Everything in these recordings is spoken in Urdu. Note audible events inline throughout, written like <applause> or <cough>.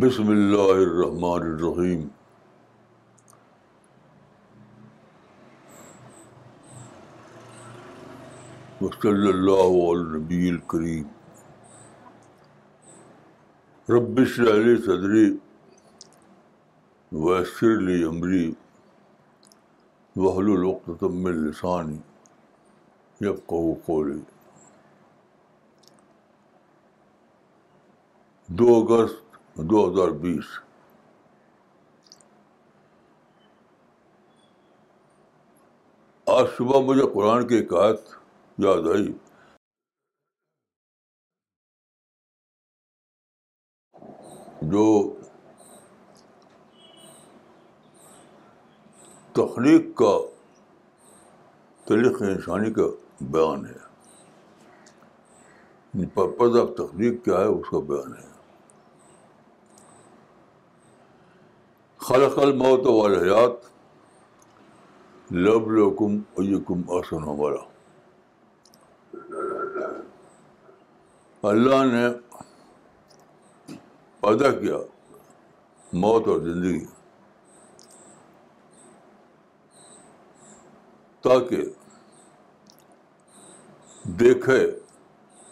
بسم اللہ الرحمن الرحیم وصلی اللہ علیہ نبی الکریم ربش علی صدری ویسر لی عمری وحل العقتم من لسانی یفقہ قولی دو اگست دو ہزار بیس آج صبح مجھے قرآن کی ایک آیت یاد آئی. جو تخلیق کا تاریخ انسانی کا بیان ہے۔ یعنی پرپز آف تخلیق کیا ہے، اس کا بیان ہے۔ خلق الموت والحیات لب لکم ایکم آسن ہمارا اللہ نے پیدا کیا موت اور زندگی۔ تاکہ دیکھے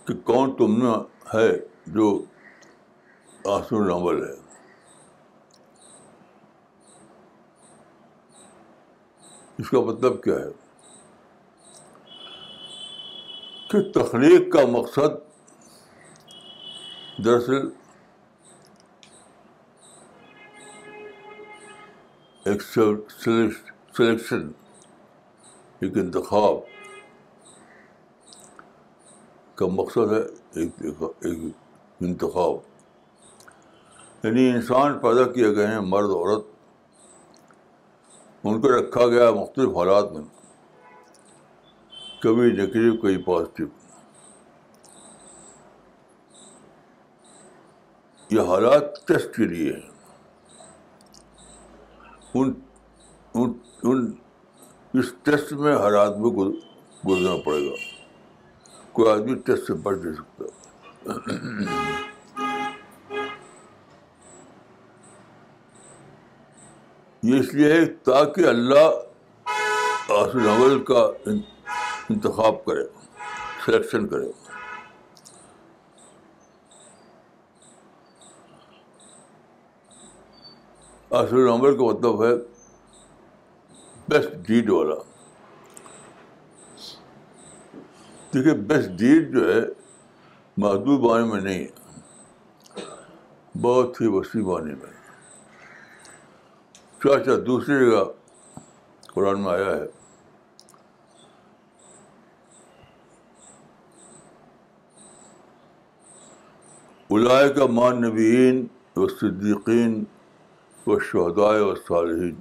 کہ کون تم میں ہے جو آسن عمل ہے۔ اس کا مطلب کیا ہے؟ کہ تخلیق کا مقصد دراصل ایک سلیکشن ایک انتخاب کا مقصد ہے ایک انتخاب یعنی انسان پیدا کیے گئے ہیں مرد عورت ان کو رکھا گیا مختلف حالات میں کبھی نگیٹو کبھی پازیٹیو یہ حالات ٹیسٹ کے لیے ہیں ان ان ان اس ٹیسٹ میں ہر آدمی کو گزرنا پڑے گا۔ کوئی آدمی ٹیسٹ سے بچ نہیں سکتا۔ یہ اس لیے ہے تاکہ اللہ آسن عمل کا انتخاب کرے، سلیکشن کرے۔ آسن عمل کا مطلب ہے بیسٹ ڈیڈ والا دیکھیے بیسٹ ڈیڈ جو ہے، محدود بانے میں نہیں ہے. بہت ہی وسیع بانے میں. اچھا دوسری جگہ قرآن میں آیا ہے. علائے کا مان نبین و صدیقین و شہدائے و صالحین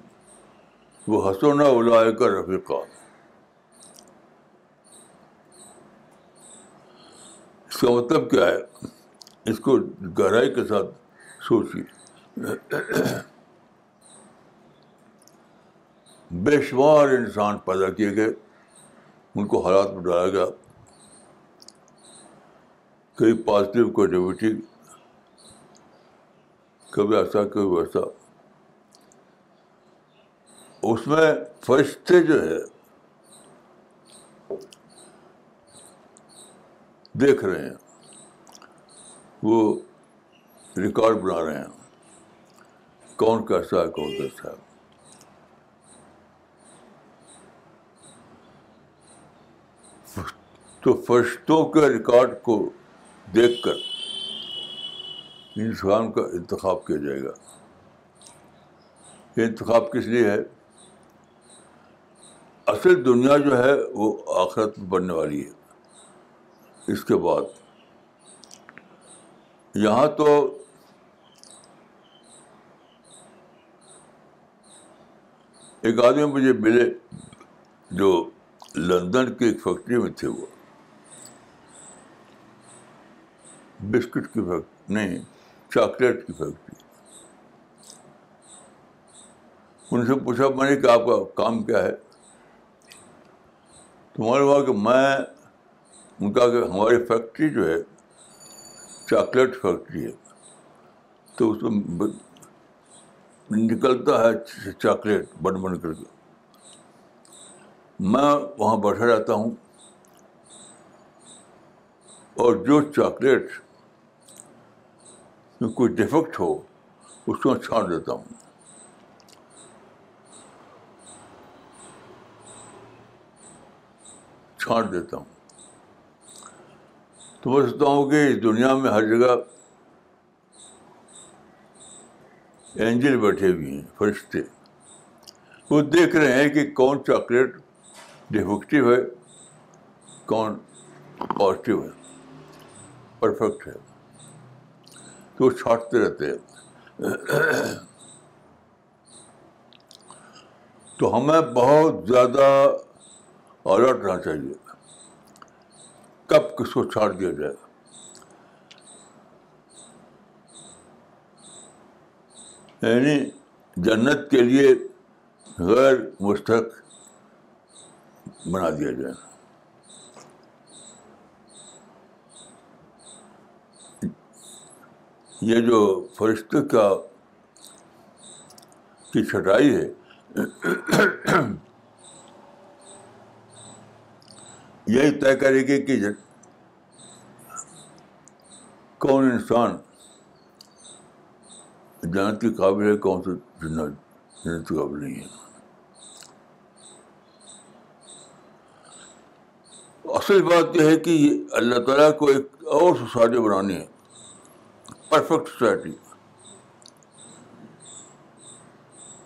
وہ حسن علائے کا رفیقہ اس کا مطلب کیا ہے؟ اس کو گہرائی کے ساتھ سوچیے۔ بے شمار انسان پیدا کیے گئے، ان کو حالات میں ڈالا گیا۔ کبھی پازیٹیو کوئی نیگیٹو کبھی ایسا، کبھی ویسا۔ اس میں فرشتے جو ہے دیکھ رہے ہیں، وہ ریکارڈ بنا رہے ہیں، کون کیسا ہے، کون کیسا ہے۔ تو فرشتوں کے ریکارڈ کو دیکھ کر انسان کا انتخاب کیا جائے گا۔ یہ انتخاب کس لیے ہے؟ اصل دنیا جو ہے وہ آخرت میں بننے والی ہے۔ اس کے بعد یہاں تو ایک آدمی مجھے ملے جو لندن کی ایک فیکٹری میں تھے وہ۔ بسکٹ کی فیکٹری، نہیں، چاکلیٹ کی فیکٹری۔ ان سے پوچھا، میں نے کہ آپ کا کام کیا ہے؟ تو معلوم ہوا کہ میں، ان کا کہ ہماری فیکٹری جو ہے، چاکلیٹ فیکٹری ہے۔ تو اس میں نکلتا ہے چاکلیٹ بن بن کر کے۔ میں وہاں بیٹھا رہتا ہوں۔ اور جو چاکلیٹ میں کوئی ڈیفیکٹ ہو، اس کو میں دیتا ہوں۔ چھانٹ دیتا ہوں۔ تو میں سوچتا ہوں کہ اس دنیا میں ہر جگہ اینجل بیٹھے ہوئے ہیں، فرشتے۔ وہ دیکھ رہے ہیں کہ کون چاکلیٹ ڈیفیکٹو ہے، کون پازیٹیو ہے، پرفیکٹ ہے۔ تو وہ چھانٹتے رہتے ہیں۔ تو ہمیں بہت زیادہ الرٹ رہنا چاہیے۔ کب کس کو چھاٹ دیا جائے۔ یعنی جنت کے لیے غیر مستحق بنا دیا جائے۔ یہ جو فرشتے کا کی چھٹائی ہے۔ یہی طے کرے گی کہ کون انسان جنت کے قابل ہے، کون سے جنت جنت کے قابل نہیں ہے۔ اصل بات یہ ہے کہ اللہ تعالیٰ کو ایک اور سوسائٹی بنانی ہے پرفیکٹ سوسائٹی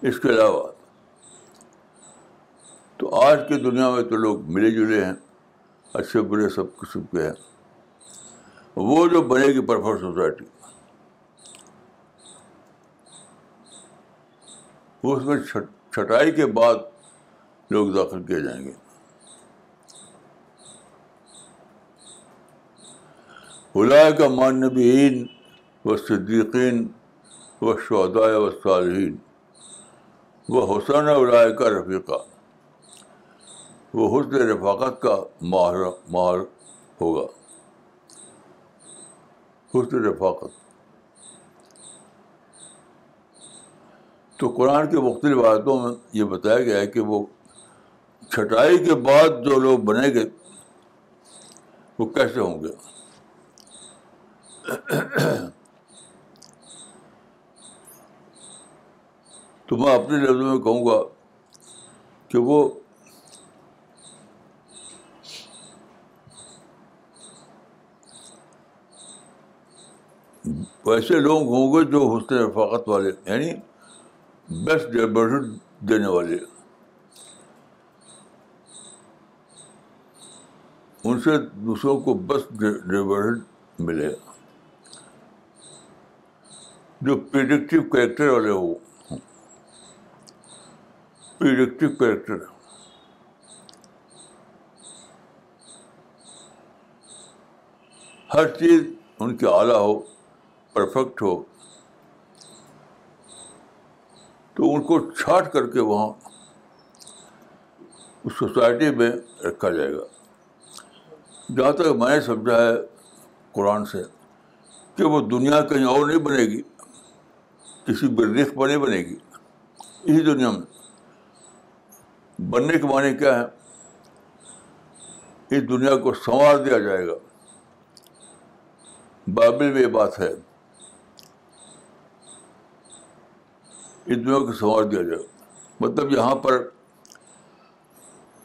اس کے علاوہ تو آج کی دنیا میں تو لوگ ملے جلے ہیں۔ اچھے برے سب قسم کے ہیں۔ وہ جو بنے گی پرفیکٹ سوسائٹی۔ وہ اس میں چھٹائی کے بعد لوگ داخل کیے جائیں گے۔ بلائے کا مان نبین و صدیقین و شہدائے و صالحین۔ وہ حسن علائے کا رفیقہ۔ وہ حسن رفاقت کا ماہر ماہر ہوگا۔ حسن رفاقت۔ تو قرآن کے مختلف آیتوں میں یہ بتایا گیا ہے کہ وہ چھٹائی کے بعد جو لوگ بنے گے، وہ کیسے ہوں گے؟ تو میں اپنے لفظوں میں کہوں گا کہ وہ ویسے لوگ ہوں گے جو حسن رفاقت والے یعنی بیسٹ ڈیبرٹ دینے والے۔ ان سے دوسروں کو بس ڈیبرٹ ملے۔ جو پریڈکٹیو کریکٹر والے ہو پریڈکٹیو کریکٹر ہر چیز ان کے اعلیٰ ہو۔ پرفیکٹ ہو، تو ان کو چھاٹ کر کے وہاں اس سوسائٹی میں رکھا جائے گا۔ جہاں تک میں نے سمجھا ہے قرآن سے کہ وہ دنیا کہیں اور نہیں بنے گی، کسی بریخ پر نہیں بنے گی۔ اسی دنیا میں۔ بننے کے معنی کیا ہے؟ اس دنیا کو سنوار دیا جائے گا۔ بائبل میں یہ بات ہے۔ اس دنیا کو سنوار دیا جائے۔ مطلب یہاں پر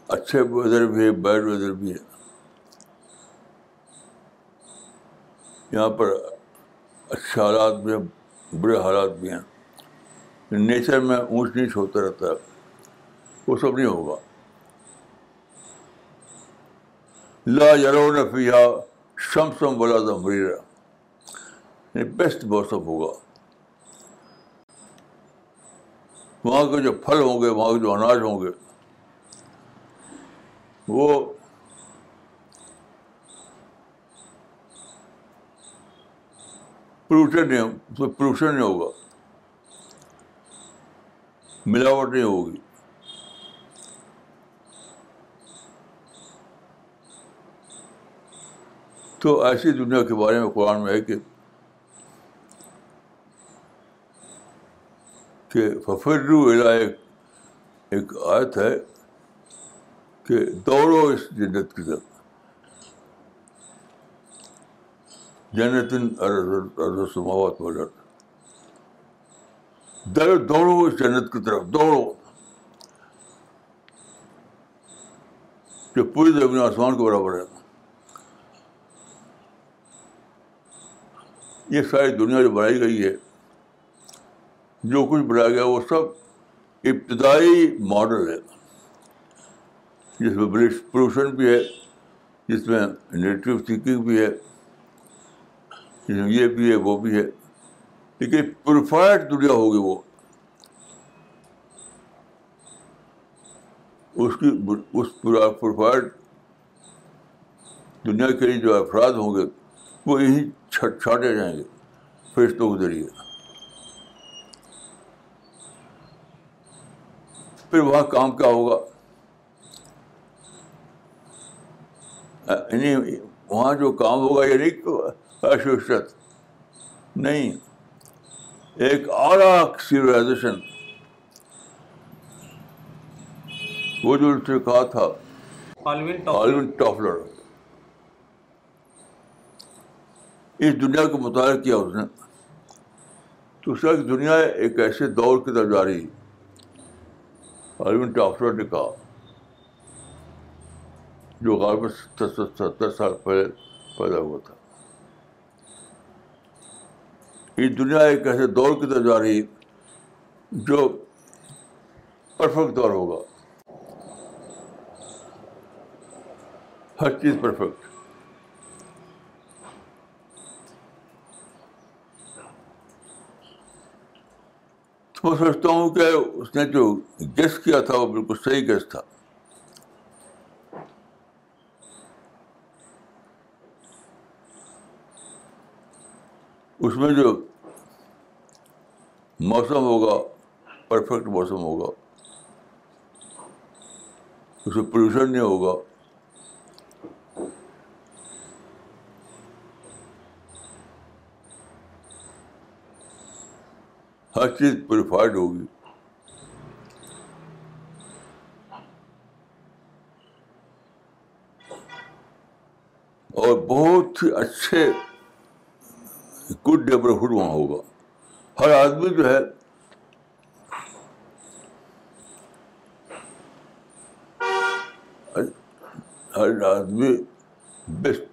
اچھے ویدر بھی ہے بیڈ ویدر بھی ہے یہاں پر اچھے حالات بھی ہیں، برے حالات بھی ہیں۔ نیچر میں اونچ نیچ ہوتا رہتا ہے۔ وہ سب نہیں ہوگا۔ لا یرون فیہا شمسم ولا زمریرا یعنی بیسٹ موسم ہوگا۔ وہاں کے جو پھل ہوں گے، وہاں کے جو اناج ہوں گے، وہ پولوشن نہیں پولوشن نہیں ہوگا۔ ملاوٹ نہیں ہوگی۔ تو ایسی دنیا کے بارے میں قرآن میں ہے کہ کہ ففرو ایک ایک آیت ہے کہ دوڑو اس جنت کی طرف۔ جنت سماوات والا دوڑو اس جنت کی طرف، دوڑو۔ جو پوری زمین آسمان کے برابر ہے۔ یہ ساری دنیا جو بنائی گئی ہے جو کچھ بنایا گیا وہ سب ابتدائی ماڈل ہے۔ جس میں پولوشن بھی ہے، جس میں نیگیٹو تھنکنگ بھی ہے، جس میں یہ بھی ہے، وہ بھی ہے۔ لیکن پروفائڈ دنیا ہوگی وہ۔ اس کی اس پروفائڈ دنیا کے لیے جو افراد ہوں گے، وہ یہی چھٹ چھاٹے جائیں گے، فرشتوں کے ذریعے۔ پھر وہاں کام کیا ہوگا؟ یعنی وہاں جو کام ہوگا یہ نہیں نہیں ایک اعلیٰ سویلائزیشن وہ جو اس نے کہا تھا ٹافلر اس دنیا کا مطالعہ کیا اس نے؟ تو کا دنیا ایک ایسے دور کی طرف جا رہی۔ ٹافلر نے کہا جو غالب ستر سال پہلے پیدا ہوا تھا۔ یہ دنیا ایک ایسے دور کی طرف جا رہی جو پرفیکٹ دور ہوگا۔ ہر چیز پرفیکٹ۔ میں سوچتا ہوں کہ اس نے جو گیس کیا تھا وہ بالکل صحیح گیس تھا۔ اس میں جو موسم ہوگا پرفیکٹ موسم ہوگا۔ اس میں پولوشن نہیں ہوگا۔ ہر چیز پیوریفائڈ ہوگی۔ اور بہت ہی اچھے گڈ نیبرہڈ وہاں ہوگا۔ ہر آدمی جو ہے ہر آدمی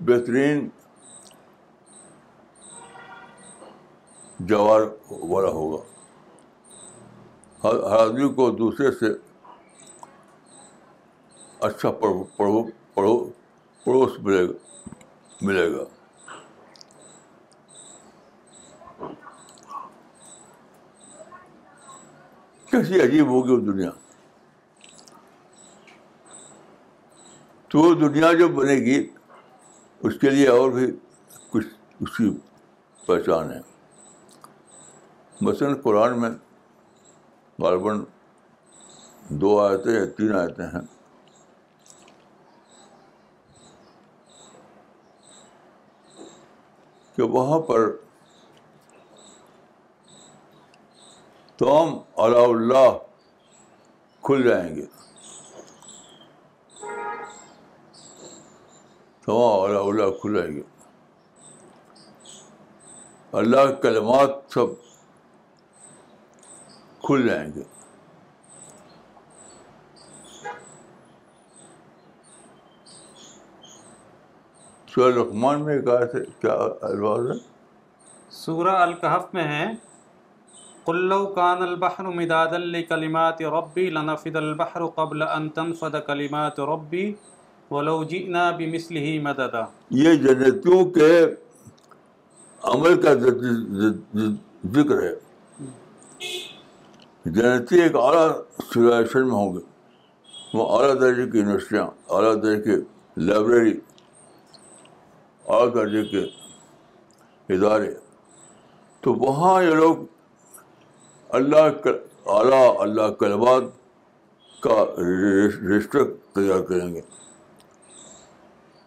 بہترین جوار والا ہوگا۔ ہر آدمی کو دوسرے سے اچھا پڑھو پڑھو پڑھو پڑوس ملے گا ملے گا۔ کیسی عجیب ہوگی وہ دنیا۔ تو وہ دنیا جو بنے گی، اس کے لیے اور بھی کچھ اس کی پہچان ہے۔ مثلاً قرآن میں غالباً دو آیتیں یا تین آیتیں ہیں۔ کہ وہاں پر تمام علاء اللہ کھل جائیں گے۔ تمام علاء اللہ کھل جائیں گے۔ اللہ کے کلمات سب کھل جائیں گے۔ سورہ رحمان میں کہا تھا کیا الفاظ ہے؟ سورہ الکحف میں ہے قلو کان البحر مداد لکلمات ربی لنفد البحر قبل ان تنفد کلمات ربی ولو جئنا بمثله مددا۔ یہ جنتیوں کے عمل کا ذکر ہے۔ جنتی ایک اعلیٰ سولیشن میں ہوں گے۔ وہ اعلیٰ درجے کی یونیورسٹیاں، اعلیٰ درجے کی لائبریری، اعلیٰ درجے کے ادارے۔ تو وہاں یہ لوگ اللہ اعلیٰ، اللہ کلمات کا رجسٹر تیار کریں گے۔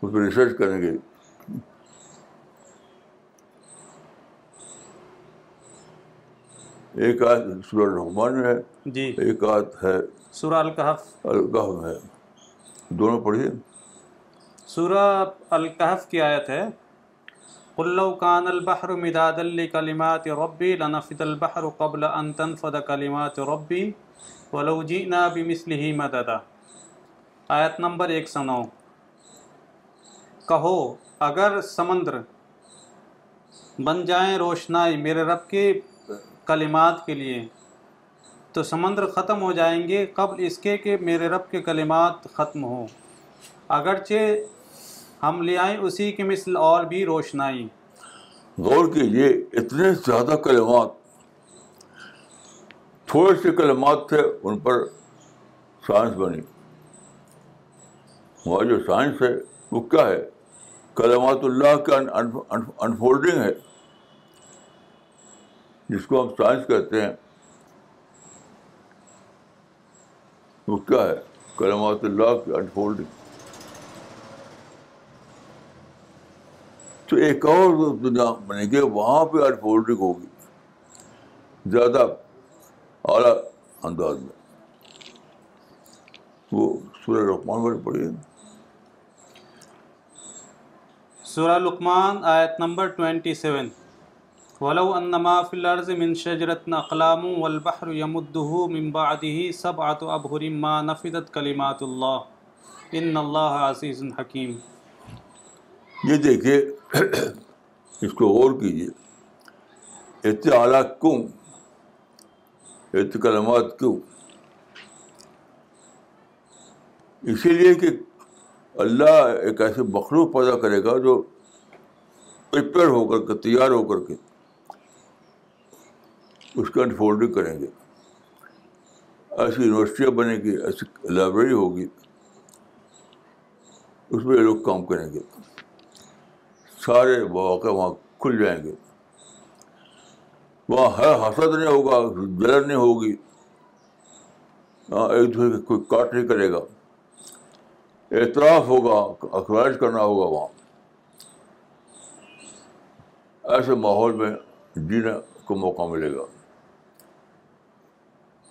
اس پہ ریسرچ کریں گے۔ ایک آیت سورہ الرحمان میں ہے جی۔ ایک آیت ہے سورہ الکحف میں ہے۔ دونوں پڑھیے۔ سورہ الکحف کی آیت ہے قل لو كان البحر مدادا لكلمات ربي لنفد البحر قبل ان تنفد كلمات ربي ولو جئنا بمثله مددا۔ آیت نمبر ایک سو نو۔ کہو اگر سمندر بن جائیں روشنائی میرے رب کے کلمات کے لیے۔ تو سمندر ختم ہو جائیں گے قبل اس کے کہ میرے رب کے کلمات ختم ہوں۔ اگرچہ ہم لے آئیں اسی کی مثل اور بھی روشنائی۔ غور کیجیے اتنے زیادہ کلمات، تھوڑے سے کلمات تھے، ان پر سائنس بنی۔ وہاں جو سائنس ہے، وہ کیا ہے؟ کلمات اللہ کا انفولڈنگ ہے۔ جس کو ہم سائنس کہتے ہیں، وہ کیا ہے؟ کلمات اللہ کی انفولڈنگ تو ایک اور دنیا بنے گی، وہاں پہ انفولڈنگ ہوگی۔ زیادہ اعلیٰ انداز میں۔ وہ سورہ رحمان پر پڑھیے۔ سورہ لقمان آیت نمبر 27 ولو انما فی الارض من شجرت اقلام والبحر یمدہ من بعده سبعت ابہر ما نفدت کلمات اللہ ان اللہ عزیز حکیم یہ دیکھیے، اس کو غور کیجیے۔ اتنے اعلیٰ کیوں اتنے کلمات کیوں اسی لیے کہ اللہ ایک ایسے مخلوق پیدا کرے گا جو پریپیئر ہو کر کے، تیار ہو کر کے اس کا انفولڈنگ کریں گے۔ ایسی یونیورسٹیاں بنے گی ایسی لائبریری ہوگی۔ اس میں یہ لوگ کام کریں گے۔ سارے مواقع وہاں کھل جائیں گے۔ وہاں ہے حسد نہیں ہوگا جلن نہیں ہوگی۔ ہاں ایک دوسرے کے کوئی کاٹ نہیں کرے گا۔ اعتراف ہوگا، اخراج کرنا ہوگا وہاں۔ ایسے ماحول میں جینے کو موقع ملے گا۔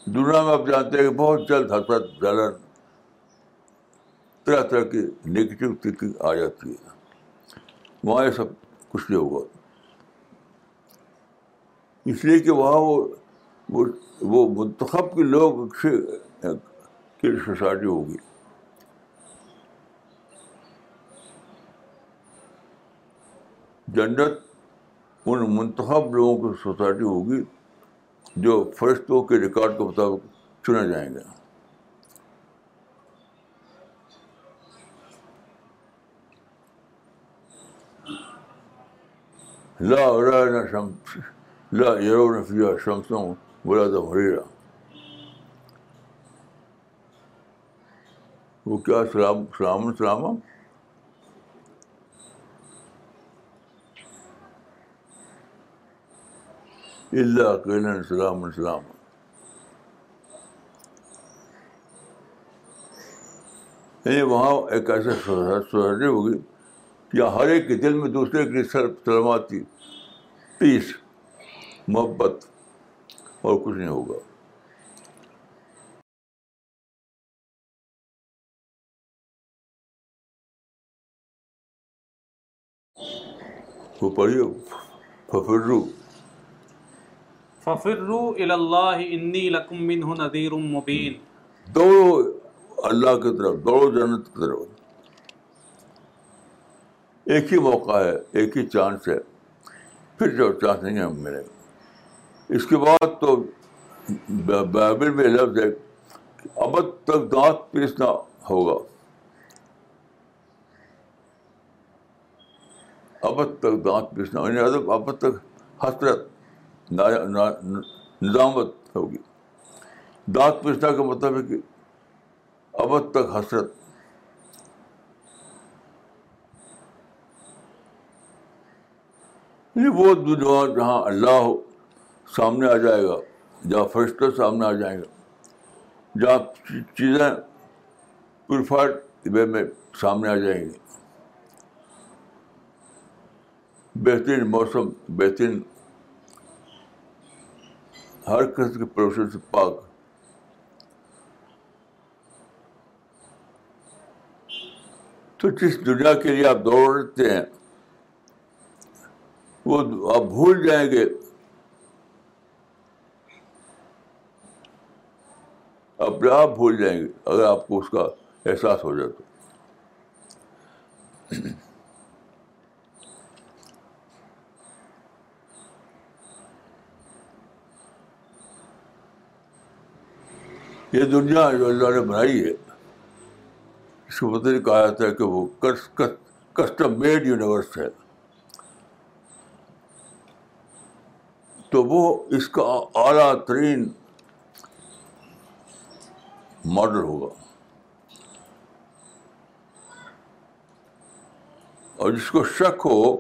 دنیا میں آپ جانتے ہیں کہ بہت جلد حسرت جلن طرح طرح کی نگیٹو تھنکنگ آ جاتی ہے۔ وہاں یہ سب کچھ نہیں ہوگا۔ اس لیے کہ وہاں وہ وہ منتخب کے لوگ کی سوسائٹی ہوگی۔ جنت ان منتخب لوگوں کی سوسائٹی ہوگی۔ جو فرشتوں کے ریکارڈ کے مطابق چنے جائیں گے۔ لا رائنا شمس، لا يرون فيها شمس ولا ظهريرا وہ کیا سلام سلام سلام اللہ قیل سلام سلام یعنی وہاں ایک ایسا سوسائٹی ہوگی کہ ہر ایک کے دل میں دوسرے کے سلامات کی پیس محبت اور کچھ نہیں ہوگا۔ وہ پڑھیے ففرو ففرو اللہ انی لکم منہ نذیر مبین۔ دوڑو اللہ کی طرف، دوڑو جنت کی طرف۔ ایک ہی موقع ہے، ایک ہی چانس ہے۔ پھر جو چانس نہیں ہمیں ملے گا اس کے بعد تو بائبل میں لفظ ہے، ابد تک دانت پیسنا ہوگا۔ ابد تک دانت پیسنا یعنی ابد تک حسرت۔ نظامت ہوگی۔ دانت پیسنا کا مطلب ہے کہ ابد تک حسرت۔ یہ وہ دنیا جہاں اللہ سامنے آ جائے گا، جہاں فرشتے سامنے آ جائیں گے، جہاں چیزیں پوریفائڈ وے میں سامنے آ جائیں گی۔ بہترین موسم، بہترین ہر قسم کے پروشن سے پاک۔ تو جس دنیا کے لیے آپ دوڑتے ہیں، وہ آپ بھول جائیں گے۔ اپنے آپ بھول جائیں گے، اگر آپ کو اس کا احساس ہو جائے تو۔ یہ دنیا جو اللہ نے بنائی ہے اس کو پتہ نہیں کہا جاتا ہے کہ وہ کسٹم میڈ یونیورس ہے تو وہ اس کا اعلیٰ ترین ماڈل ہوگا اور جس کو شک ہو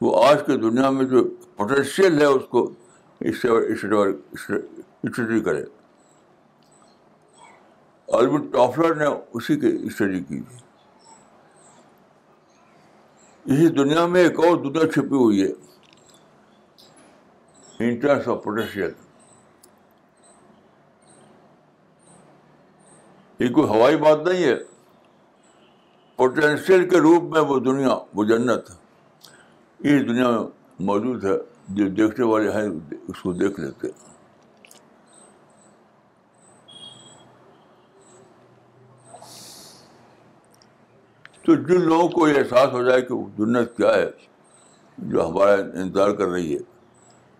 وہ آج کے دنیا میں جو پوٹینشیل ہے اس کو اسٹڈی کرے البرٹ ٹافلر نے اسی کی اسٹڈی کی تھی۔ اسی دنیا میں ایک اور دنیا چھپی ہوئی ہے۔ انٹرنس آف پوٹینشیل یہ کوئی ہوائی بات نہیں ہے۔ پوٹینشیل کے روپ میں وہ دنیا وہ جنت اس دنیا میں موجود ہے۔ جو دیکھنے والے ہیں، اس کو دیکھ لیتے تو جن لوگوں کو یہ احساس ہو جائے کہ وہ دنیا کیا ہے، جو ہمارا انتظار کر رہی ہے،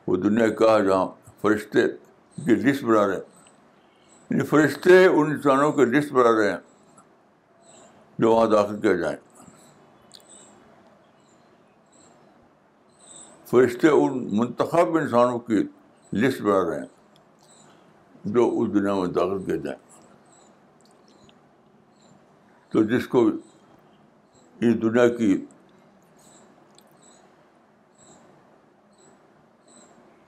وہ دنیا کا جہاں فرشتے کی لسٹ بنا رہے ہیں۔ یعنی فرشتے ان انسانوں کی لسٹ بنا رہے ہیں جو وہاں داخل کیا جائیں۔ فرشتے ان منتخب انسانوں کی لسٹ بنا رہے ہیں جو اس دنیا میں داخل کیا جائیں۔ تو جس کو اس دنیا کی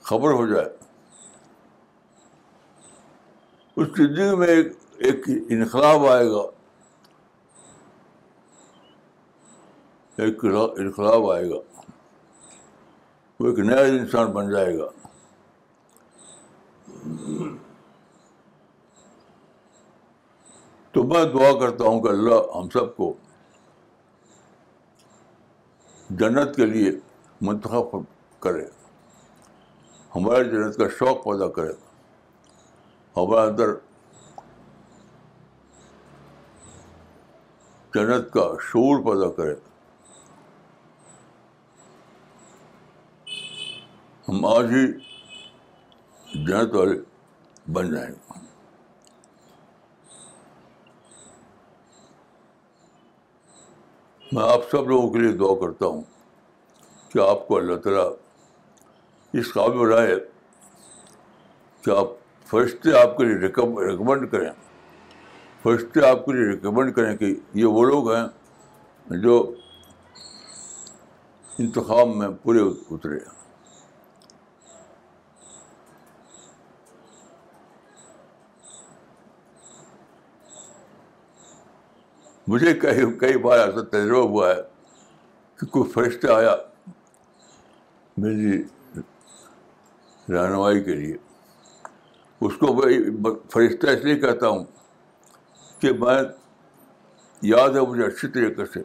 خبر ہو جائے۔ اس زندگی میں ایک ایک انقلاب آئے گا۔ ایک انقلاب آئے گا۔ وہ ایک نیا انسان بن جائے گا۔ تو میں دعا کرتا ہوں کہ اللہ ہم سب کو جنت کے لیے منتخب کرے۔ ہمارے جنت کا شوق پیدا کرے۔ ہمارے اندر جنت کا شعور پیدا کرے۔ ہم آج ہی جنت والے بن جائیں۔ میں آپ سب لوگوں کے لیے دعا کرتا ہوں کہ آپ کو اللہ تعالیٰ اس قابل بنائے کہ آپ فرشتے آپ کے لیے ریکمنڈ کریں۔ فرشتے آپ کے لیے ریکمنڈ کریں کہ یہ وہ لوگ ہیں جو انتخاب میں پورے اترے۔ ہیں مجھے کئی کئی بار ایسا تجربہ ہوا ہے کہ کوئی فرشتہ آیا میری رہنمائی کے لیے۔ اس کو میں فرشتہ اس لیے کہتا ہوں کہ میں یاد ہے مجھے اچھی طریقے سے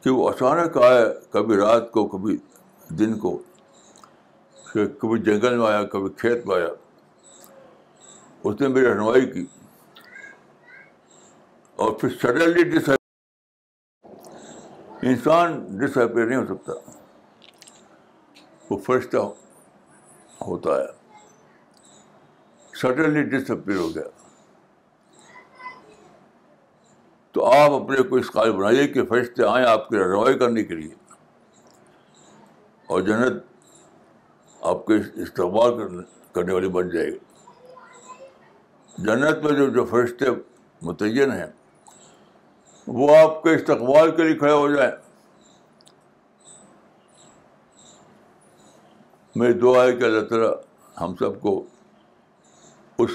کہ وہ اچانک آیا کبھی رات کو، کبھی دن کو، کبھی جنگل میں آیا، کبھی کھیت میں آیا۔ اس نے میری رہنمائی کی۔ اور پھر سڈنلی ڈس انسان ڈس اپیئر نہیں ہو سکتا۔ وہ فرشتہ ہوتا ہے۔ سڈنلی ڈس اپیئر ہو گیا۔ تو آپ اپنے کو اس قابل بنائیے کہ فرشتے آئیں آپ کی رہنمائی کرنے کے لیے۔ اور جنت آپ کے استعمال کرنے والی بن جائے گی۔ جنت میں جو جو فرشتے متعین ہیں وہ آپ کے استقبال کے لیے کھڑے ہو جائیں۔ میری دعا ہے کہ اللہ تعالیٰ ہم سب کو اس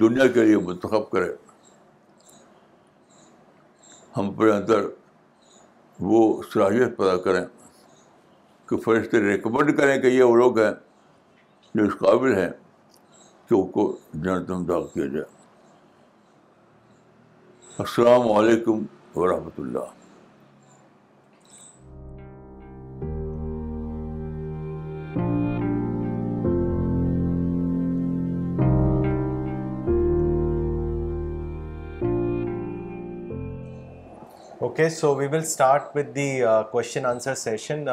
دنیا کے لیے منتخب کرے۔ ہم اپنے اندر وہ صلاحیت پیدا کریں کہ فرشتے ریکمنڈ کریں کہ یہ وہ لوگ ہیں جو اس قابل ہیں۔ جائے۔ السلام علیکم ورحمۃ اللہ۔ Okay so we will start with the question answer session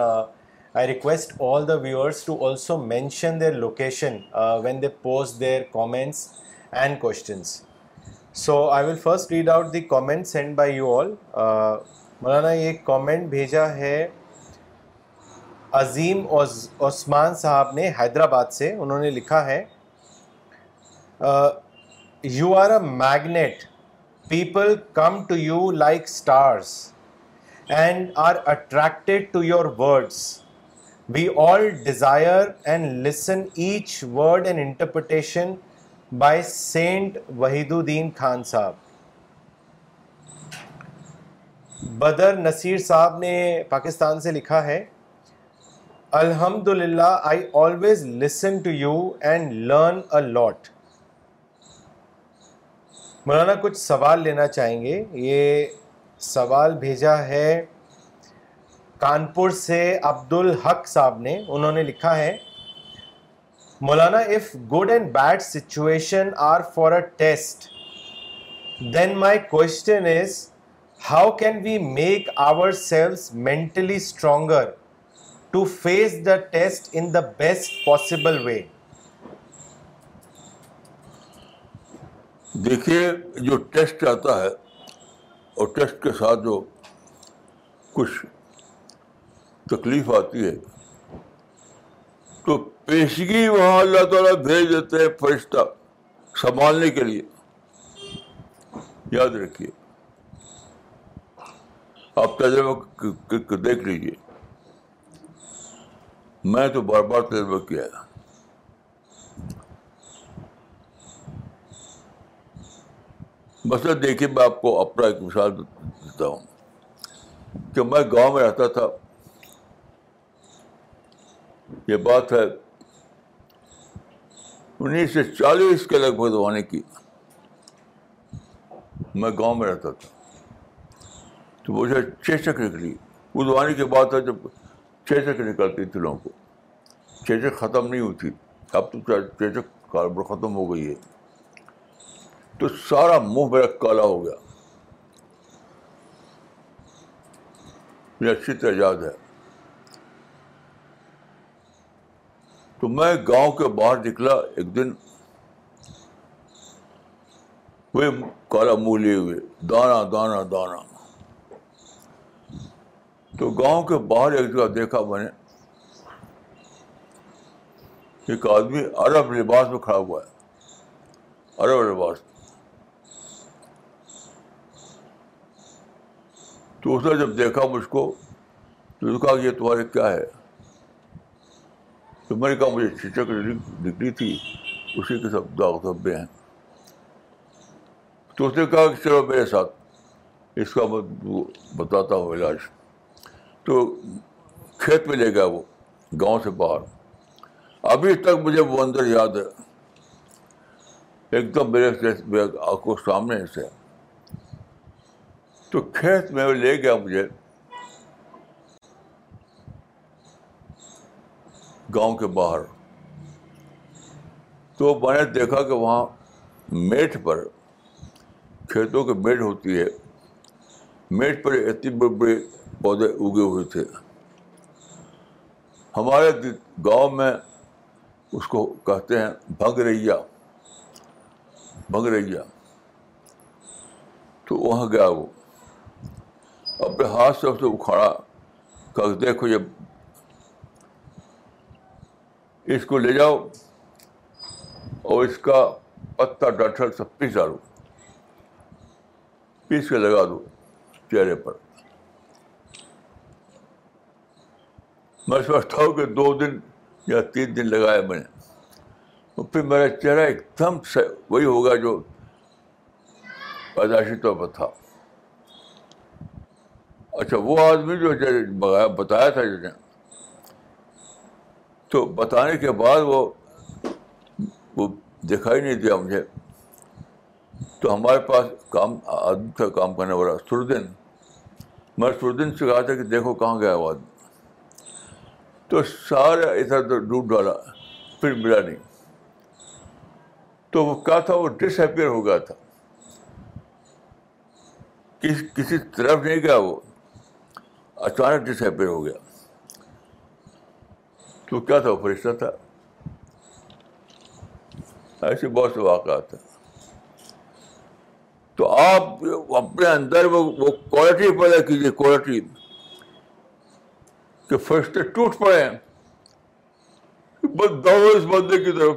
I request all the viewers to also mention their location when they post their comments and questions so I will first read out the comment send by you all مولانا ایک کامنٹ بھیجا ہے عظیم عثمان صاحب نے حیدرآباد سے انہوں نے لکھا ہے you are a magnet people come to you like stars and are attracted to your words we all desire and listen each word and interpretation by saint Wahiduddin Khan صاحب بدر نصیر صاحب نے پاکستان سے لکھا ہے الحمد للہ I always listen to you and learn a lot مولانا کچھ سوال لینا چاہیں گے؟ یہ سوال بھیجا ہے کانپور سے عبد الحق صاحب نے، انہوں نے لکھا ہے، مولانا if good and bad situation are for a test then my question is how can we make ourselves mentally stronger to face the test in the best possible way دیکھیے، جو ٹیسٹ آتا ہے اور ٹیسٹ کے ساتھ جو کچھ تکلیف آتی ہے۔ تو پیشگی وہاں اللہ تعالیٰ بھیج دیتے ہیں فرشتہ سنبھالنے کے لیے۔ یاد رکھیے۔ آپ تجربہ دیکھ لیجیے میں تو بار بار تجربہ کیا ہے۔ مسئلہ دیکھیے، میں آپ کو اپنا ایک مثال دیتا ہوں کہ میں گاؤں میں رہتا تھا۔ یہ بات ہے انیس سو چالیس کے لگ بھگ زمانے کی۔ میں گاؤں میں رہتا تھا۔ تو مجھے چیچک نکلی۔ اس زمانے کی بات ہے جب چیچک نکلتی تھی لوگوں کو۔ چیچک ختم نہیں ہوئی تھی۔ اب تو چیچک کاربر ختم ہو گئی ہے۔ تو سارا منہ میرا کالا ہو گیا۔ مجھے اچھی طرح یاد ہے۔ تو میں گاؤں کے باہر نکلا، ایک دن وہ کالا منہ لیے ہوئے، دانا دانا دانا۔ تو گاؤں کے باہر ایک جگہ دیکھا میں نے، ایک آدمی عرب لباس میں کھڑا ہوا ہے، عرب لباس۔ تو اس نے جب دیکھا مجھ کو، تو کہا کہ یہ تمہارے کیا ہے؟ تو میں نے کہا مجھے چچک نکلی تھی اسی کے سب داغ دھبے ہیں تو اس نے کہا کہ چلو میرے ساتھ اس کا میں بتاتا ہوں علاج تو کھیت میں لے گیا وہ گاؤں سے باہر ابھی تک مجھے وہ اندر یاد ہے ایک دم میرے آنکھوں سامنے سے تو کھیت میں لے گیا مجھے گاؤں کے باہر۔ تو میں نے دیکھا کہ وہاں میٹ پر کھیتوں کے میٹ ہوتی ہے۔ میٹ پر اتنی بڑے بڑے پودے اگے ہوئے تھے۔ ہمارے گاؤں میں اس کو کہتے ہیں بھنگ بھنگریا۔ تو وہاں گیا وہ۔ اپنے ہاتھ سے اسے اکھاڑا۔ کہ دیکھو یہ اس کو لے جاؤ اور اس کا پتا ڈاٹر سب پیس ڈالو پیس کے لگا دو چہرے پر۔ میں سمجھتا ہوں کہ دو دن یا تین دن لگایا میں نے۔ پھر میرا چہرہ ایک دم سے وہی ہوگا جو پیدائشی طور پر تھا۔ اچھا وہ آدمی جو بتایا تھا جس نے تو بتانے کے بعد وہ وہ دکھائی نہیں دیا مجھے۔ تو ہمارے پاس کام آدمی تھا کام کرنے والا سردن میں سردن سے کہا تھا کہ دیکھو کہاں گیا وہ آدمی۔ تو سارا ادھر ادھر ڈوب ڈالا، پھر ملا نہیں۔ تو وہ کیا تھا وہ ڈس اپیئر ہو گیا تھا۔ کس کسی طرف نہیں گیا وہ۔ اچانک ڈس اپیئر ہو گیا۔ تو کیا تھا وہ فرشتہ تھا؟ ایسے بہت سے واقعات ہیں۔ تو آپ اپنے اندر وہ کوالٹی پیدا کیجیے کوالٹی کہ فرشتے ٹوٹ پڑے ہیں۔ بس دوڑو اس بندے کی طرف۔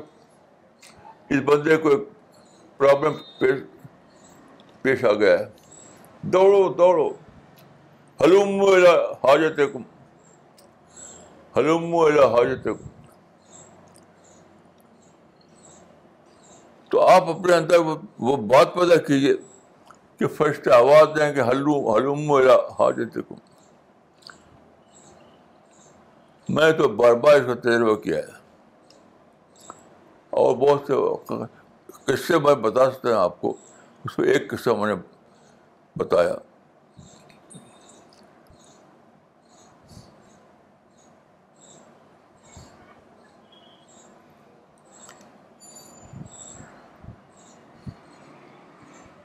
اس بندے کو ایک پرابلم پیش پیش آ گیا ہے۔ دوڑو دوڑو۔ حلوم حاجت کم حلوم حاجت تو آپ اپنے اندر وہ بات پیدا کیجیے کہ فرشتے آواز دیں کہ حلوم حلوم حاجت میں تو بار بار اس کا تجربہ کیا ہے۔ اور بہت سے قصے میں بتا سکتے ہیں آپ کو۔ اس میں ایک قصہ میں نے بتایا۔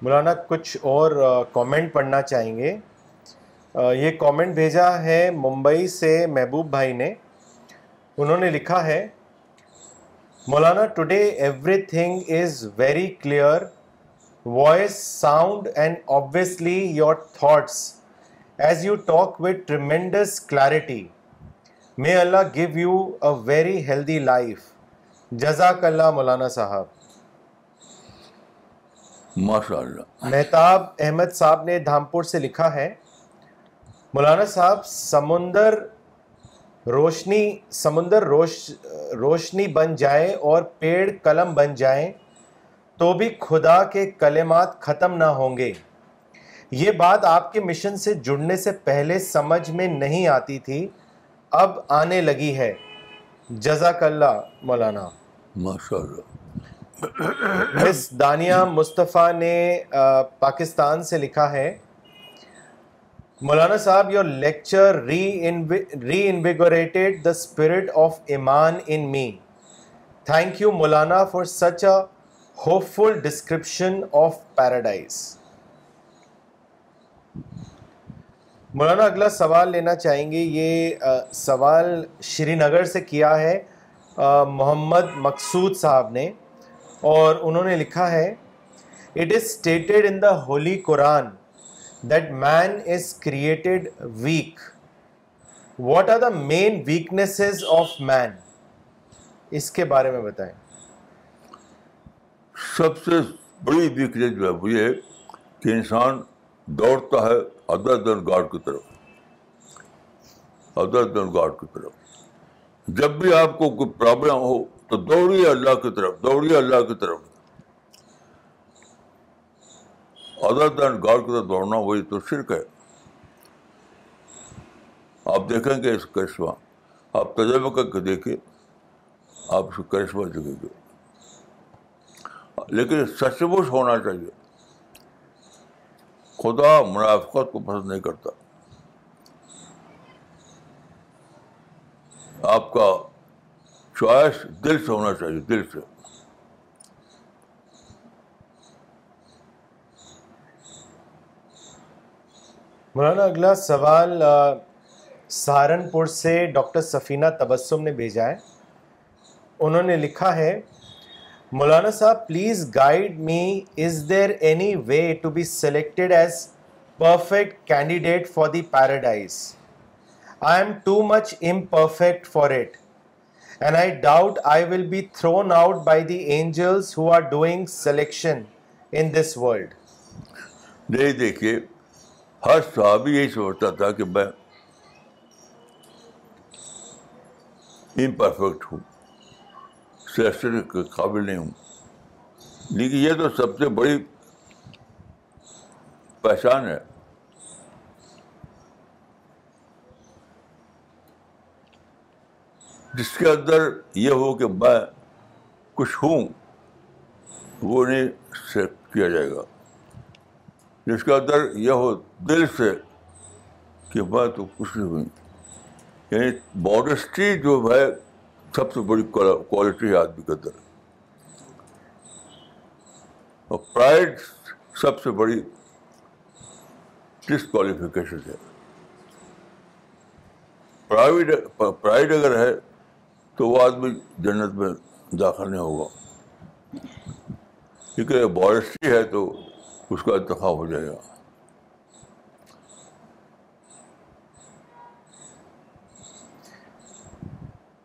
مولانا، کچھ اور کامنٹ پڑھنا چاہیں گے۔ یہ کامنٹ بھیجا ہے ممبئی سے محبوب بھائی نے۔ انہوں نے لکھا ہے، مولانا today everything is very clear voice sound and obviously your thoughts as you talk with tremendous clarity may Allah give you a very healthy life جزاک اللہ مولانا صاحب ماشاء اللہ مہتاب احمد صاحب نے دھامپور سے لکھا ہے۔ مولانا صاحب سمندر روشنی سمندر روش روشنی بن جائے اور پیڑ قلم بن جائیں تو بھی خدا کے کلمات ختم نہ ہوں گے۔ یہ بات آپ کے مشن سے جڑنے سے پہلے سمجھ میں نہیں آتی تھی اب آنے لگی ہے۔ جزاک اللہ مولانا۔ ماشاء اللہ مس دانیہ مصطفیٰ نے پاکستان سے لکھا ہے، مولانا صاحب your lecture reinvigorated the spirit of ایمان in me thank you Maulana for such a hopeful description of paradise مولانا، اگلا سوال لینا چاہیں گے، یہ سوال شری نگر سے کیا ہے محمد مقصود صاحب نے۔ اور انہوں نے لکھا ہے it is stated in the holy Quran that man is created weak what are the main weaknesses of man اس کے بارے میں بتائیں۔ سب سے بڑی ویکنیس جو ہے وہ یہ کہ انسان دوڑتا ہے ادر دن گاڈ کی طرف۔ ادر دن گاڈ کی طرف۔ جب بھی آپ کو کوئی پرابلم ہو تو دوڑیے اللہ کی طرف، دوڑیے اللہ کی طرف۔ ادر دین گاڈ کی طرف دوڑنا وہی تو شرک ہے۔ آپ دیکھیں گے اس کرشمہ۔ آپ تجربہ کر کے دیکھیں آپ اس کرشمہ دیکھیں گے لیکن سچ مچ ہونا چاہیے۔ خدا منافقت کو پسند نہیں کرتا۔ آپ کا چوائس دل سے ہونا چاہیے، دل سے۔ مولانا، اگلا سوال سہارنپور سے ڈاکٹر سفینہ تبسم نے بھیجا ہے۔ انہوں نے لکھا ہے، مولانا صاحب، please guide me, is there any way to be selected as perfect candidate for the paradise? I am too much imperfect for it. And I doubt I will be thrown out by the angels who are doing selection in this world نہیں دیکھیے، ہر صحابی یہی سوچتا تھا کہ میں امپرفیکٹ ہوں سلیکشن کے قابل نہیں ہوں۔ لیکن یہ تو سب سے بڑی پہچان ہے۔ جس کے اندر یہ ہو کہ میں کچھ ہوں، وہ نہیں سلیکٹ کیا جائے گا۔ جس کے اندر یہ ہو دل سے کہ میں تو کچھ نہیں ہوئی یعنی ماڈسٹی جو ہے، سب سے بڑی کوالٹی ہے آدمی کے اندر۔ اور پرائڈ سب سے بڑی ڈسکوالیفیکیشن ہے۔ پرائیویٹ پرائڈ اگر ہے تو وہ آدمی جنت میں داخل نہیں ہوگا۔ کیونکہ بارسٹی ہے تو اس کا انتخاب ہو جائے گا۔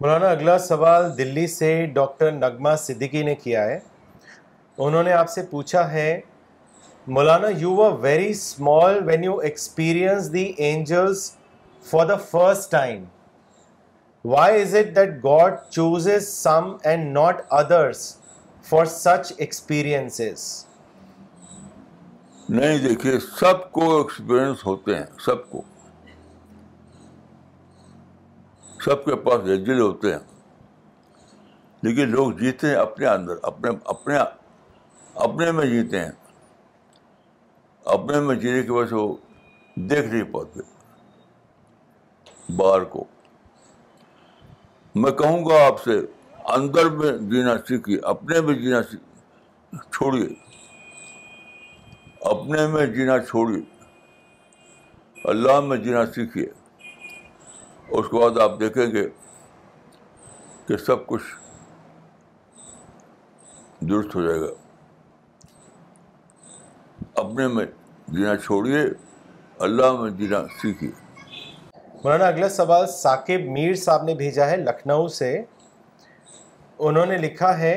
مولانا، اگلا سوال دلی سے ڈاکٹر نغمہ صدیقی نے کیا ہے۔ انہوں نے آپ سے پوچھا ہے، مولانا you are very small when you experience the angels for the first time why is it that God chooses some and not others for such experiences نہیں، دیکھیے، سب کو ایکسپیرئنس ہوتے ہیں، سب کو۔ سب کے پاس ایجل ہوتے ہیں۔ لیکن لوگ جیتے ہیں اپنے اندر، اپنے اپنے اپنے میں جیتے ہیں۔ اپنے میں جینے کی وجہ سے وہ دیکھ نہیں پاتے۔ باہر کو۔ میں کہوں گا آپ سے، اندر میں جینا سیکھیے اپنے میں جینا چھوڑیے۔ اپنے میں جینا چھوڑیے۔ اللہ میں جینا سیکھیے اس کے بعد آپ دیکھیں گے کہ سب کچھ درست ہو جائے گا۔ اپنے میں جینا چھوڑیے، اللہ میں جینا سیکھیے مولانا، اگلا سوال ثاقب میر صاحب نے بھیجا ہے لکھنؤ سے۔ انہوں نے لکھا ہے،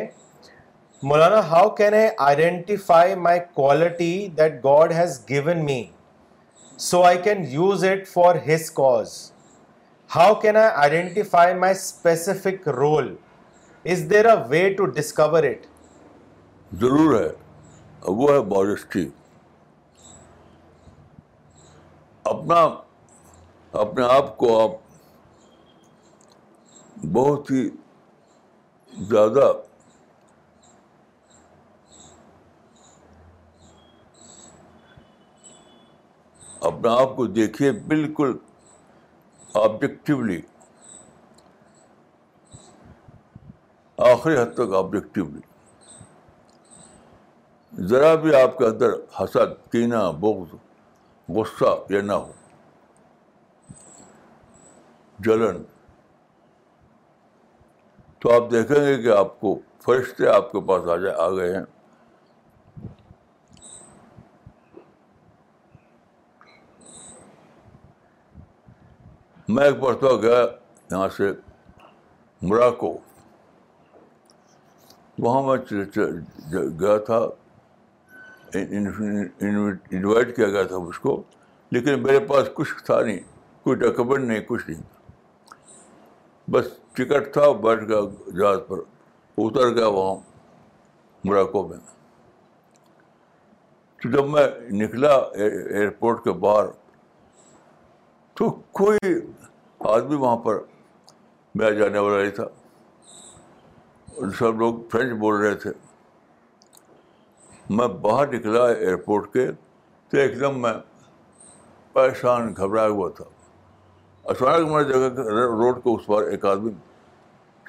مولانا how can I identify my quality that God has given me so I can use it for his cause how can I identify my specific role is there a way to discover it ضرور ہے۔ وہ ہے بارسٹی اپنا اپنے آپ کو آپ بہت ہی زیادہ اپنے آپ کو دیکھیے بالکل آبجیکٹیولی آخری حد تک آبجیکٹیولی ذرا بھی آپ کے اندر حسد، کینہ، بغض، غصہ یا نہ ہو۔ جلن۔ تو آپ دیکھیں گے کہ آپ کو فرشتے آپ کے پاس آ جائے، آ گئے ہیں۔ میں ایک مرتبہ گیا یہاں سے مراکو۔ وہاں میں گیا تھا۔ انوائٹ کیا گیا تھا مجھ کو، لیکن میرے پاس کچھ تھا نہیں، کوئی ڈاکومنٹ نہیں، کچھ نہیں۔ بس ٹکٹ تھا، بیٹھ گیا جہاز پر، اتر گیا وہاں مراکو میں۔ تو جب میں نکلا ایئرپورٹ کے باہر، تو کوئی آدمی وہاں پر میں جانے والا نہیں تھا۔ سب لوگ فرینچ بول رہے تھے۔ میں باہر نکلا ایئرپورٹ کے، تو ایک دم میں پریشان گھبرایا ہوا تھا۔ اچانک میری جگہ روڈ کے اس پر ایک آدمی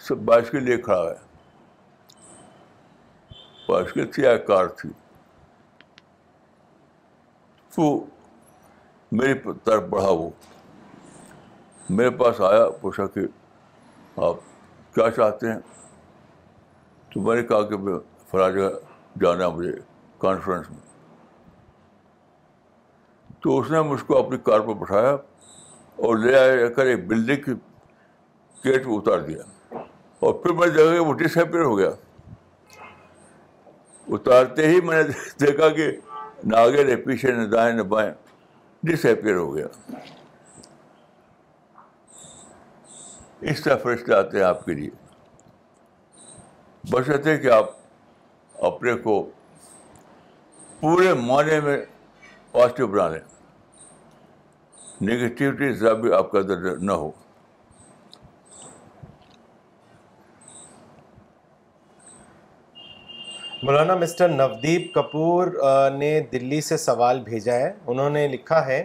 سب بائسکل لیے کھڑا ہے۔ بائسکل تھی یا کار تھی؟ وہ میری طرف بڑھا وہ۔ میرے پاس آیا، پوچھا کہ آپ کیا چاہتے ہیں؟ تو میں نے کہا کہ میں فلاں جگہ جانا مجھے کانفرنس میں۔ تو اس نے مجھ کو اپنی کار پر بٹھایا۔ اور لے آیا کر ایک بلڈنگ کی گیٹ میں اتار دیا۔ اور پھر میں جگہ وہ ڈس ہیپیئر ہو گیا۔ اتارتے ہی میں نے <laughs> دیکھا کہ نہ آگے نہ پیچھے، نہ دائیں، نہ بائیں ڈس ہیپیئر ہو گیا۔ اس طرح فرشتے آتے ہیں آپ کے لیے۔ بشرطے کہ آپ اپنے کو پورے معنی میں پازیٹیو بنا لیں۔ نگیٹیوٹی ذرا بھی آپ کا اندر نہ ہو مولانا مسٹر نودیپ کپور نے دلی سے سوال بھیجا ہے انہوں نے لکھا ہے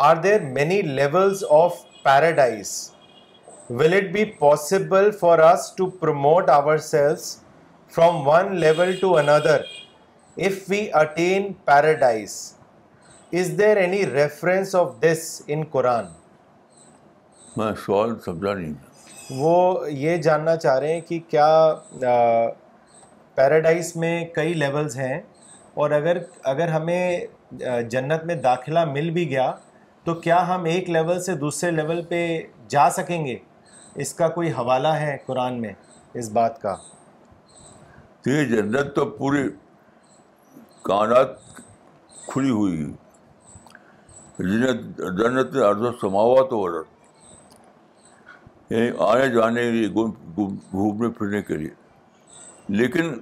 are there many levels of paradise will it be possible for us to promote ourselves from one level to another if we attain paradise is there any reference of this in Quran میں سوال سمجھا نہیں وہ یہ جاننا چاہ رہے ہیں کہ کیا پیراڈائز میں کئی لیولز ہیں اور اگر اگر ہمیں جنت میں داخلہ مل بھی گیا تو کیا ہم ایک لیول سے دوسرے لیول پہ جا سکیں گے؟ اس کا کوئی حوالہ ہے قرآن میں اس بات کا؟ یہ جنت تو پوری کائنات کھلی ہوئی جنت جنت ارض و سماوات و عرت یعنی آنے جانے کے لیے گھومنے پھرنے کے لیے۔ لیکن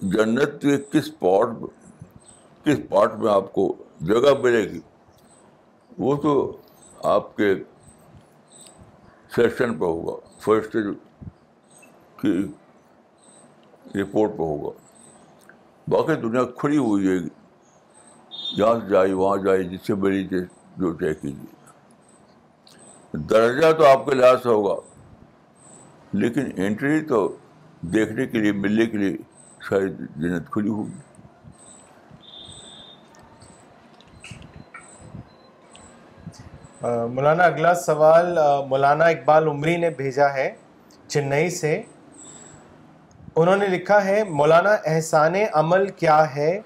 جنت کے کس پارٹ کس پارٹ میں آپ کو جگہ ملے گی؟ وہ تو آپ کے سیشن پہ ہوگا، فرسٹ کی رپورٹ پہ ہوگا۔ باقی دنیا کھلی ہوئی ہے جہاں سے جائے وہاں جائے جس سے بڑی جو طے کیجیے۔ درجہ تو آپ کے لحاظ سے ہوگا، لیکن انٹری تو دیکھنے کے لیے، ملنے کے لیے شاید جنت کھلی ہوگی۔ مولانا، اگلا سوال مولانا اقبال عمری نے بھیجا ہے چنئی سے۔ انہوں نے لکھا ہے، مولانا احسان عمل کیا ہے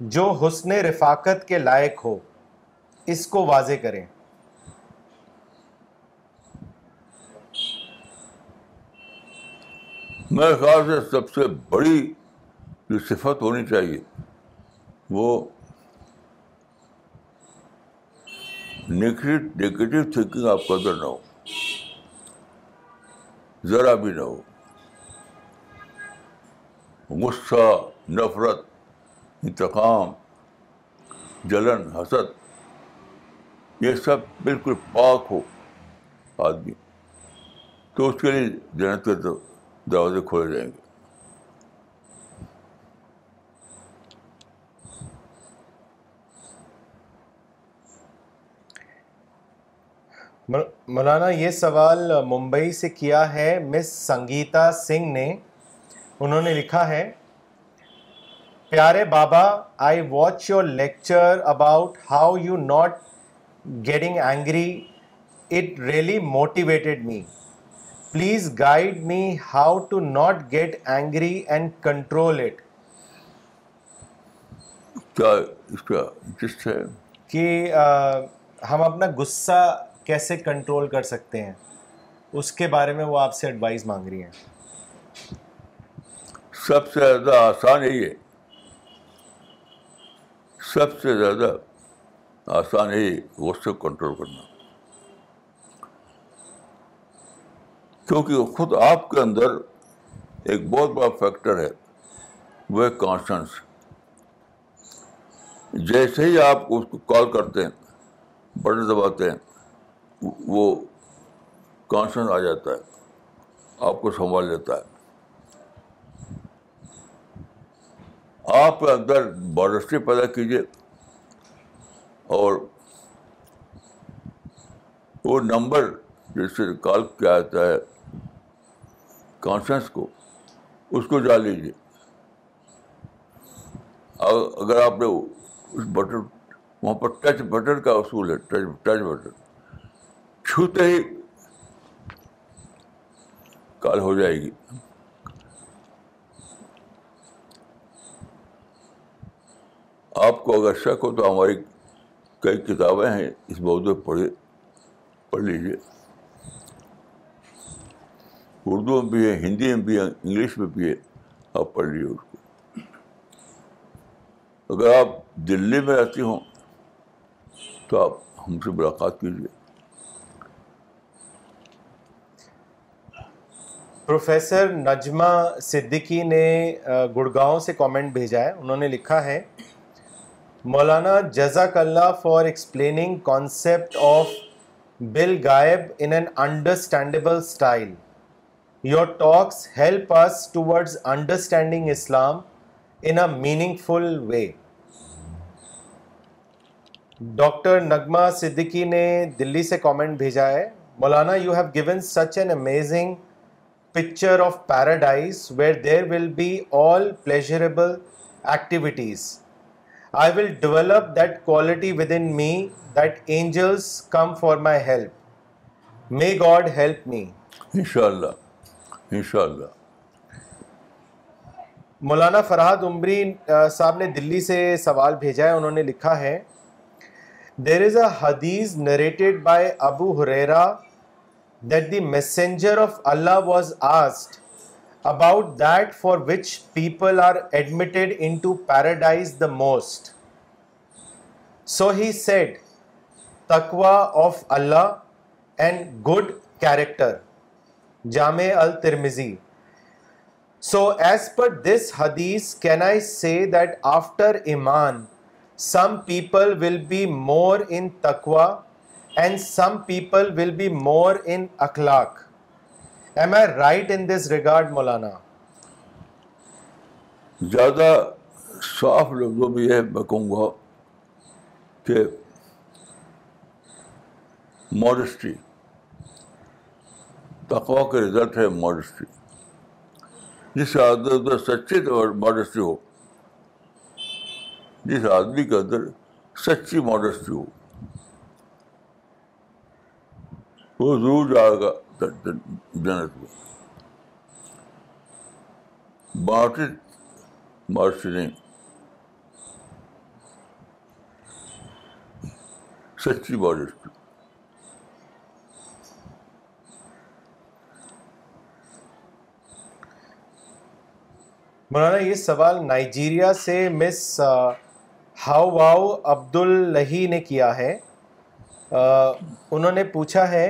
جو حسن رفاقت کے لائق ہو؟ اس کو واضح کریں۔ میرے خیال سے سب سے بڑی جو صفت ہونی چاہیے، وہ نگیٹو تھنکنگ آپ کا اندر نہ ہو۔ ذرا بھی نہ ہو۔ غصہ، نفرت، انتقام، جلن، حسد یہ سب بالکل پاک ہو آدمی۔ تو اس کے لیے جنت کے دروازے کھولے جائیں گے۔ مولانا، یہ سوال ممبئی سے کیا ہے؟ مس سنگیتا سنگھ نے، انہوں نے لکھا ہے، پیارے بابا، I watch your lecture about how you not getting angry it really motivated me please guide me how to not get angry and control it کیا اس کا انٹرسٹ ہے کہ ہم اپنا غصہ کیسے کنٹرول کر سکتے ہیں؟ اس کے بارے میں وہ آپ سے ایڈوائز مانگ رہی ہیں۔ سب سے زیادہ آسان یہی ہے سب سے زیادہ آسان یہی غصے کو کنٹرول کرنا کیونکہ خود آپ کے اندر ایک بہت بڑا فیکٹر ہے وہ ہے کانشنس جیسے ہی آپ اس کو کال کرتے ہیں بٹن دباتے ہیں وہ کانشنس آ جاتا ہے آپ کو سنبھال لیتا ہے آپ کے اندر بارسٹری پیدا کیجیے اور وہ نمبر جس سے کال کیا جاتا ہے، کانفرنس کو، اس کو جا لیجیے اگر آپ نے اس بٹن، وہاں پر ٹچ بٹن کا اصول ہے، ٹچ ٹچ بٹن۔ چھوتے ہی کال ہو جائے گی۔ آپ کو اگر شک ہو تو ہماری کئی کتابیں ہیں، اس موضوع پڑھے، پڑھ لیجیے اردو میں بھی ہے، ہندی میں بھی ہے، انگلش میں بھی ہے، آپ پڑھ لیجیے اس کو۔ اگر آپ دلی میں رہتی ہوں، تو آپ ہم سے ملاقات کیجیے پروفیسر نجمہ صدیقی نے گڑگاؤں سے کامنٹ بھیجا ہے۔ انہوں نے لکھا ہے مولانا جزاک اللہ فار ایکسپلیننگ کانسیپٹ آف بل گائب in an understandable style your talks help us towards understanding Islam in a meaningful way doctor نغمہ صدیقی نے دلی سے کامنٹ بھیجا ہے، مولانا you have given such an amazing picture of paradise where there will be all pleasurable activities I will develop that quality within me that angels come for my help may God help me ان شاء اللہ ان شاء اللہ مولانا فرحت عمری صاحب نے دلی سے سوال بھیجا ہے انہوں نے لکھا ہے دیر از اے حدیث narrated by Abu Hurairah that the messenger of Allah was asked about that for which people are admitted into paradise the most so he said تخوا of Allah and good character جامع الطرزی سو ایز پر دس حدیث can I see that after ایمان some people will be more in تکوا and some people will be more in اخلاق am I right in this regard مولانا زیادہ صاف لفظوں میں یہ میں کہوں گا کہ ماڈسٹی تقوا کے رزلٹ ہے ماڈسٹی جس آدمی کے سچی طور ماڈسٹی ہو، جس آدمی کے اندر سچی ماڈسٹی ہو، وہ ضرور جائے گا۔ ڈنر کو باٹل مارشلیں سچی بارش کی مولانا، یہ سوال نائجیریا سے مس ہاؤ واؤ عبد الہی نے کیا ہے؟ انہوں نے پوچھا ہے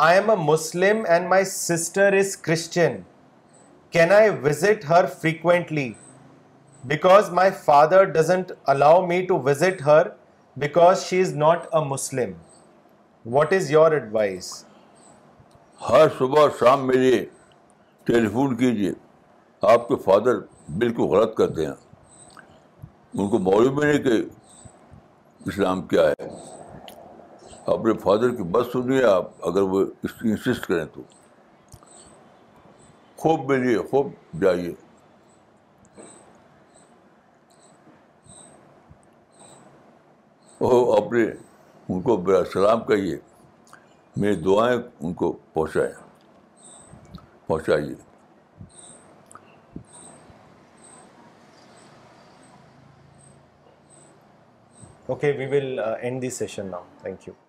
I am a Muslim and my sister is Christian can I visit her frequently because my father doesn't allow me to visit her because she is not a Muslim what is your advise ہر صبح شام میرے ٹیلی فون کیجیے آپ کے فادر بالکل غلط کرتے ہیں۔ ان کو معلوم ہی نہیں کہ اسلام کیا ہے۔ اپنے فادر کی بات سنیے آپ، اگر وہ انسسٹ کریں تو۔ خوب ملیے، خوب جائیے۔ اور اپنے ان کو برا سلام کہیے۔ میری دعائیں ان کو پہنچائیں۔ پہنچائیے۔ Okay we will end this session now thank you